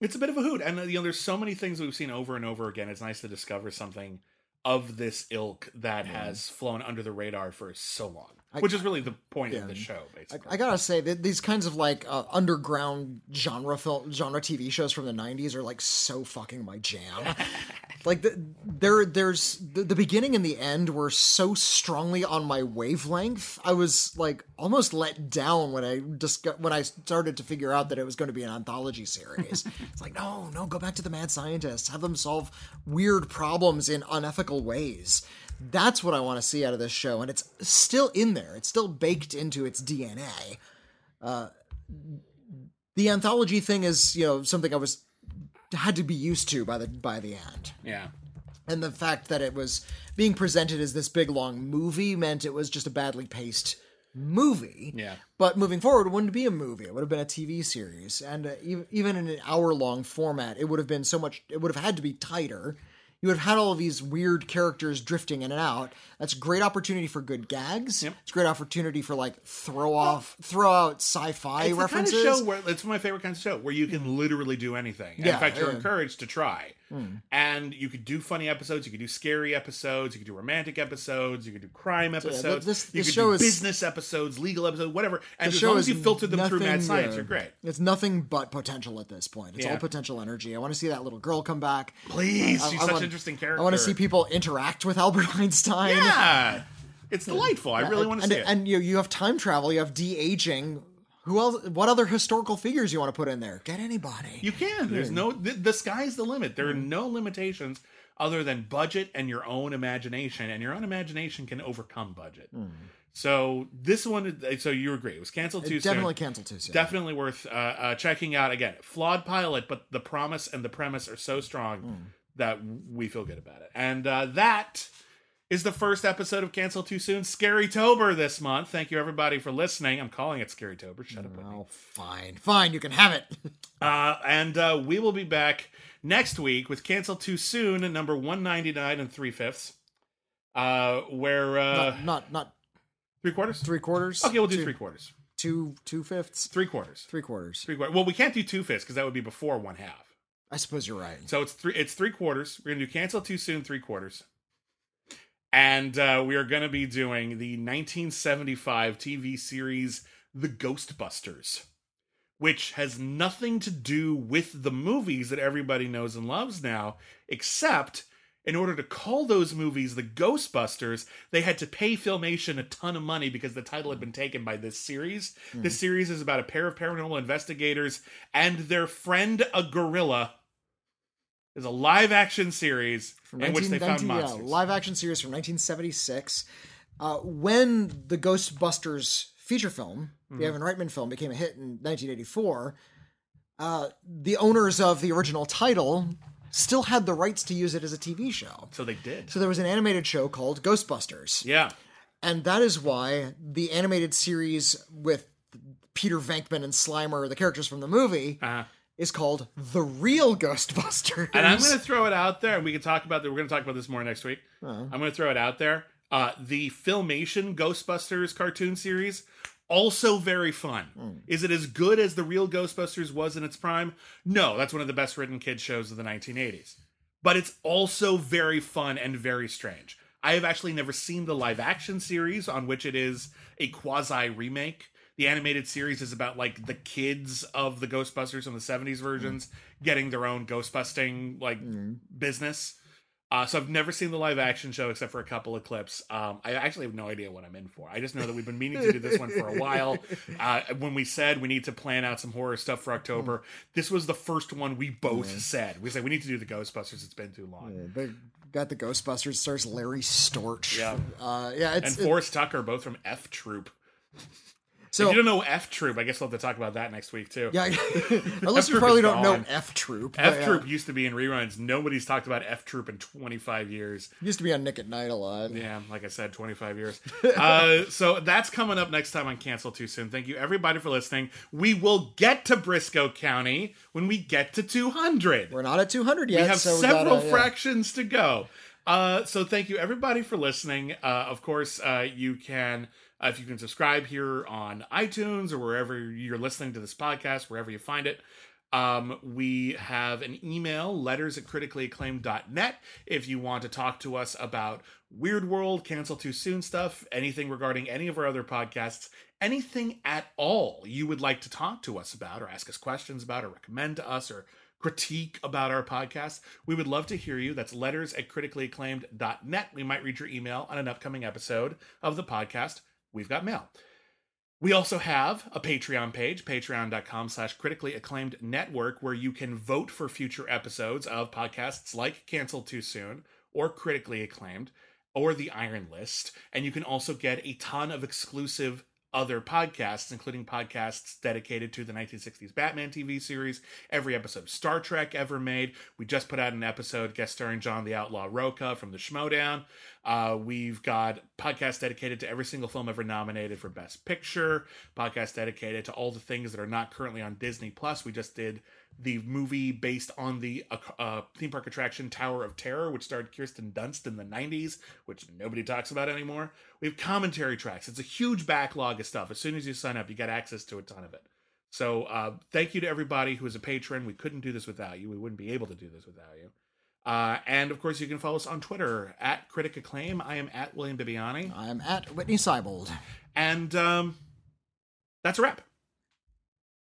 A: it's a bit of a hoot. And uh, you know, there's so many things we've seen over and over again. It's nice to discover something of this ilk that has flown under the radar for so long, which is really the point of the show,
B: I,
A: basically.
B: I gotta say that these kinds of like uh, underground genre film genre TV shows from the '90s are like so fucking my jam. like the, there, there's the, the beginning and the end were so strongly on my wavelength. I was like almost let down when I disco- when I started to figure out that it was going to be an anthology series. it's like no, no, go back to the mad scientists, have them solve weird problems in unethical ways. That's what I want to see out of this show, and it's still in there. It's still baked into its DNA. Uh, the anthology thing is, you know, something I was had to be used to by the by the end
A: yeah.
B: and the fact that it was being presented as this big long movie meant it was just a badly paced movie.
A: Yeah.
B: But moving forward, it wouldn't be a movie; it would have been a TV series, and uh, even even in an hour long format, it would have been so much. It would have had to be tighter. You would have had all of these weird characters drifting in and out. That's a great opportunity for good gags.
A: Yep.
B: It's a great opportunity for like throw off, throw out sci-fi
A: It's the kind of
B: references.
A: show where it's my favorite kind of show where you can literally do anything.
B: Yeah,
A: in fact, you're
B: yeah.
A: encouraged to try. And you could do funny episodes, you could do scary episodes, you could do romantic episodes, you could do crime episodes,
B: this-
A: you could
B: show
A: do
B: is-
A: business episodes, legal episodes, whatever. And as long as you filtered them through mad science,
B: uh,
A: you're great.
B: It's nothing but potential at this point. It's
A: Yeah.
B: all potential energy. I want to see that little girl come back.
A: Please,
B: I-
A: she's
B: I
A: such
B: want-
A: an interesting character.
B: I want to see people interact with Albert Einstein.
A: Yeah, it's delightful. I really want to
B: and,
A: see it.
B: And you you have time travel. You have de aging. Who else? What other historical figures you want to put in there? Get anybody.
A: You can. There's no. The, the sky's the limit. There are
B: Hmm.
A: no limitations other than budget and your own imagination, and your own imagination can overcome budget. So this one. So you agree? It was canceled too soon.
B: Definitely canceled too soon.
A: Definitely worth uh, uh, checking out. Again, flawed pilot, but the promise and the premise are so strong
B: Hmm.
A: That we feel good about it. And uh, that is the first episode of Cancel Too Soon, Scary Tober this month. Thank you everybody for listening. I'm calling it Scary Tober. Shut up. Witney.
B: Oh, fine, fine. You can have it.
A: Uh, and uh, we will be back next week with Cancel Too Soon, number 199 and three fifths. Uh, where uh,
B: not, not not
A: Three quarters.
B: Three quarters.
A: Okay, we'll do
B: two,
A: three quarters.
B: Two two fifths.
A: Three quarters.
B: Three quarters.
A: Three quarters. Well, we can't do two fifths because that would be before one half.
B: I suppose you're right.
A: So it's three. It's three quarters. We're gonna do cancel too soon. Three quarters. And uh, we are going to be doing the 1975 TV series The Ghostbusters, which has nothing to do with the movies that everybody knows and loves now, except in order to call those movies The Ghostbusters, they had to pay Filmation a ton of money because the title had been taken by this series. This series is about a pair of paranormal investigators and their friend, a gorilla. Is a live action series
B: From
A: in which they found
B: 1990 yeah,
A: monsters.
B: live action series from 1976. Uh, when the Ghostbusters feature film,
A: Mm-hmm.
B: the Ivan Reitman film, became a hit in 1984, uh, the owners of the original title still had the rights to use it as a TV show.
A: So they did.
B: So there was an animated show called Ghostbusters.
A: yeah.
B: And that is why the animated series with Peter Venkman and Slimer, the characters from the movie,
A: Uh-huh.
B: Is called The Real Ghostbusters.
A: And I'm going to throw it out there, and we can talk about that. We're going to talk about this more next week.
B: Uh-huh.
A: I'm going to throw it out there. Uh, the Filmation Ghostbusters cartoon series, also very fun.
B: Hmm.
A: Is it as good as the real Ghostbusters was in its prime? No, that's one of the best written kid shows of the 1980s. But it's also very fun and very strange. I have actually never seen the live action series on which it is a quasi remake. The animated series is about like the kids of the Ghostbusters in the 70s versions getting their own ghostbusting like business. Uh, so I've never seen the live action show except for a couple of clips. Um, I actually have no idea what I'm in for. I just know that we've been meaning to do this one for a while. Uh, when we said we need to plan out some horror stuff for October, this was the first one we both said. We said we need to do the Ghostbusters. It's been too long.
B: They got the Ghostbusters stars Larry Storch.
A: Yeah.
B: Uh, yeah, it's
A: And Forrest Tucker, both from F Troop.
B: So
A: if you don't know F Troop, I guess we'll have to talk about that next week too.
B: yeah. Our listeners probably don't know. F Troop.
A: F
B: but, yeah,
A: Troop used to be in reruns. Nobody's talked about F Troop in 25 years.
B: used to be on Nick at Night a lot.
A: Yeah, like I said, 25 years. uh, so that's coming up next time on Cancel Too Soon. Thank you, everybody, for listening. We will get to Brisco County when we get to 200.
B: We're not at 200 yet.
A: we have
B: so
A: several
B: we gotta, yeah.
A: fractions to go. Uh, so thank you, everybody, for listening. Uh, of course, uh, you can. Uh, if you can subscribe here on iTunes or wherever you're listening to this podcast, wherever you find it, um, we have an email, letters at criticallyacclaimed.net. If you want to talk to us about Weird World, Cancel Too Soon stuff, anything regarding any of our other podcasts, anything at all you would like to talk to us about or ask us questions about or recommend to us or critique about our podcast, we would love to hear you. That's letters at criticallyacclaimed.net. We might read your email on an upcoming episode of the podcast. We've got mail. We also have a Patreon page, patreon.com slash critically acclaimed network, where you can vote for future episodes of podcasts like Cancel Too Soon or Critically Acclaimed or The Iron List. And you can also get a ton of exclusive other podcasts, including podcasts dedicated to the 1960s Batman TV series, every episode of Star Trek ever made. We just put out an episode guest starring John the Outlaw Rocha from the Schmoedown. Uh, we've got podcasts dedicated to every single film ever nominated for Best Picture, podcasts dedicated to all the things that are not currently on Disney Plus. We just did the movie based on the uh, uh, theme park attraction Tower of Terror, which starred Kirsten Dunst in the 90s, which nobody talks about anymore. We have commentary tracks. It's a huge backlog of stuff. As soon as you sign up, you get access to a ton of it. So uh, thank you to everybody who is a patron. We couldn't do this without you. We wouldn't be able to do this without you. Uh, and of course, you can follow us on Twitter at Critic Acclaim. I am at William Bibbiani.
B: I'm at Witney Seibold.
A: And um, that's a wrap.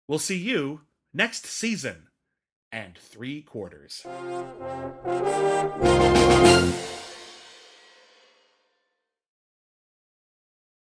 A: We'll see you next season and three quarters.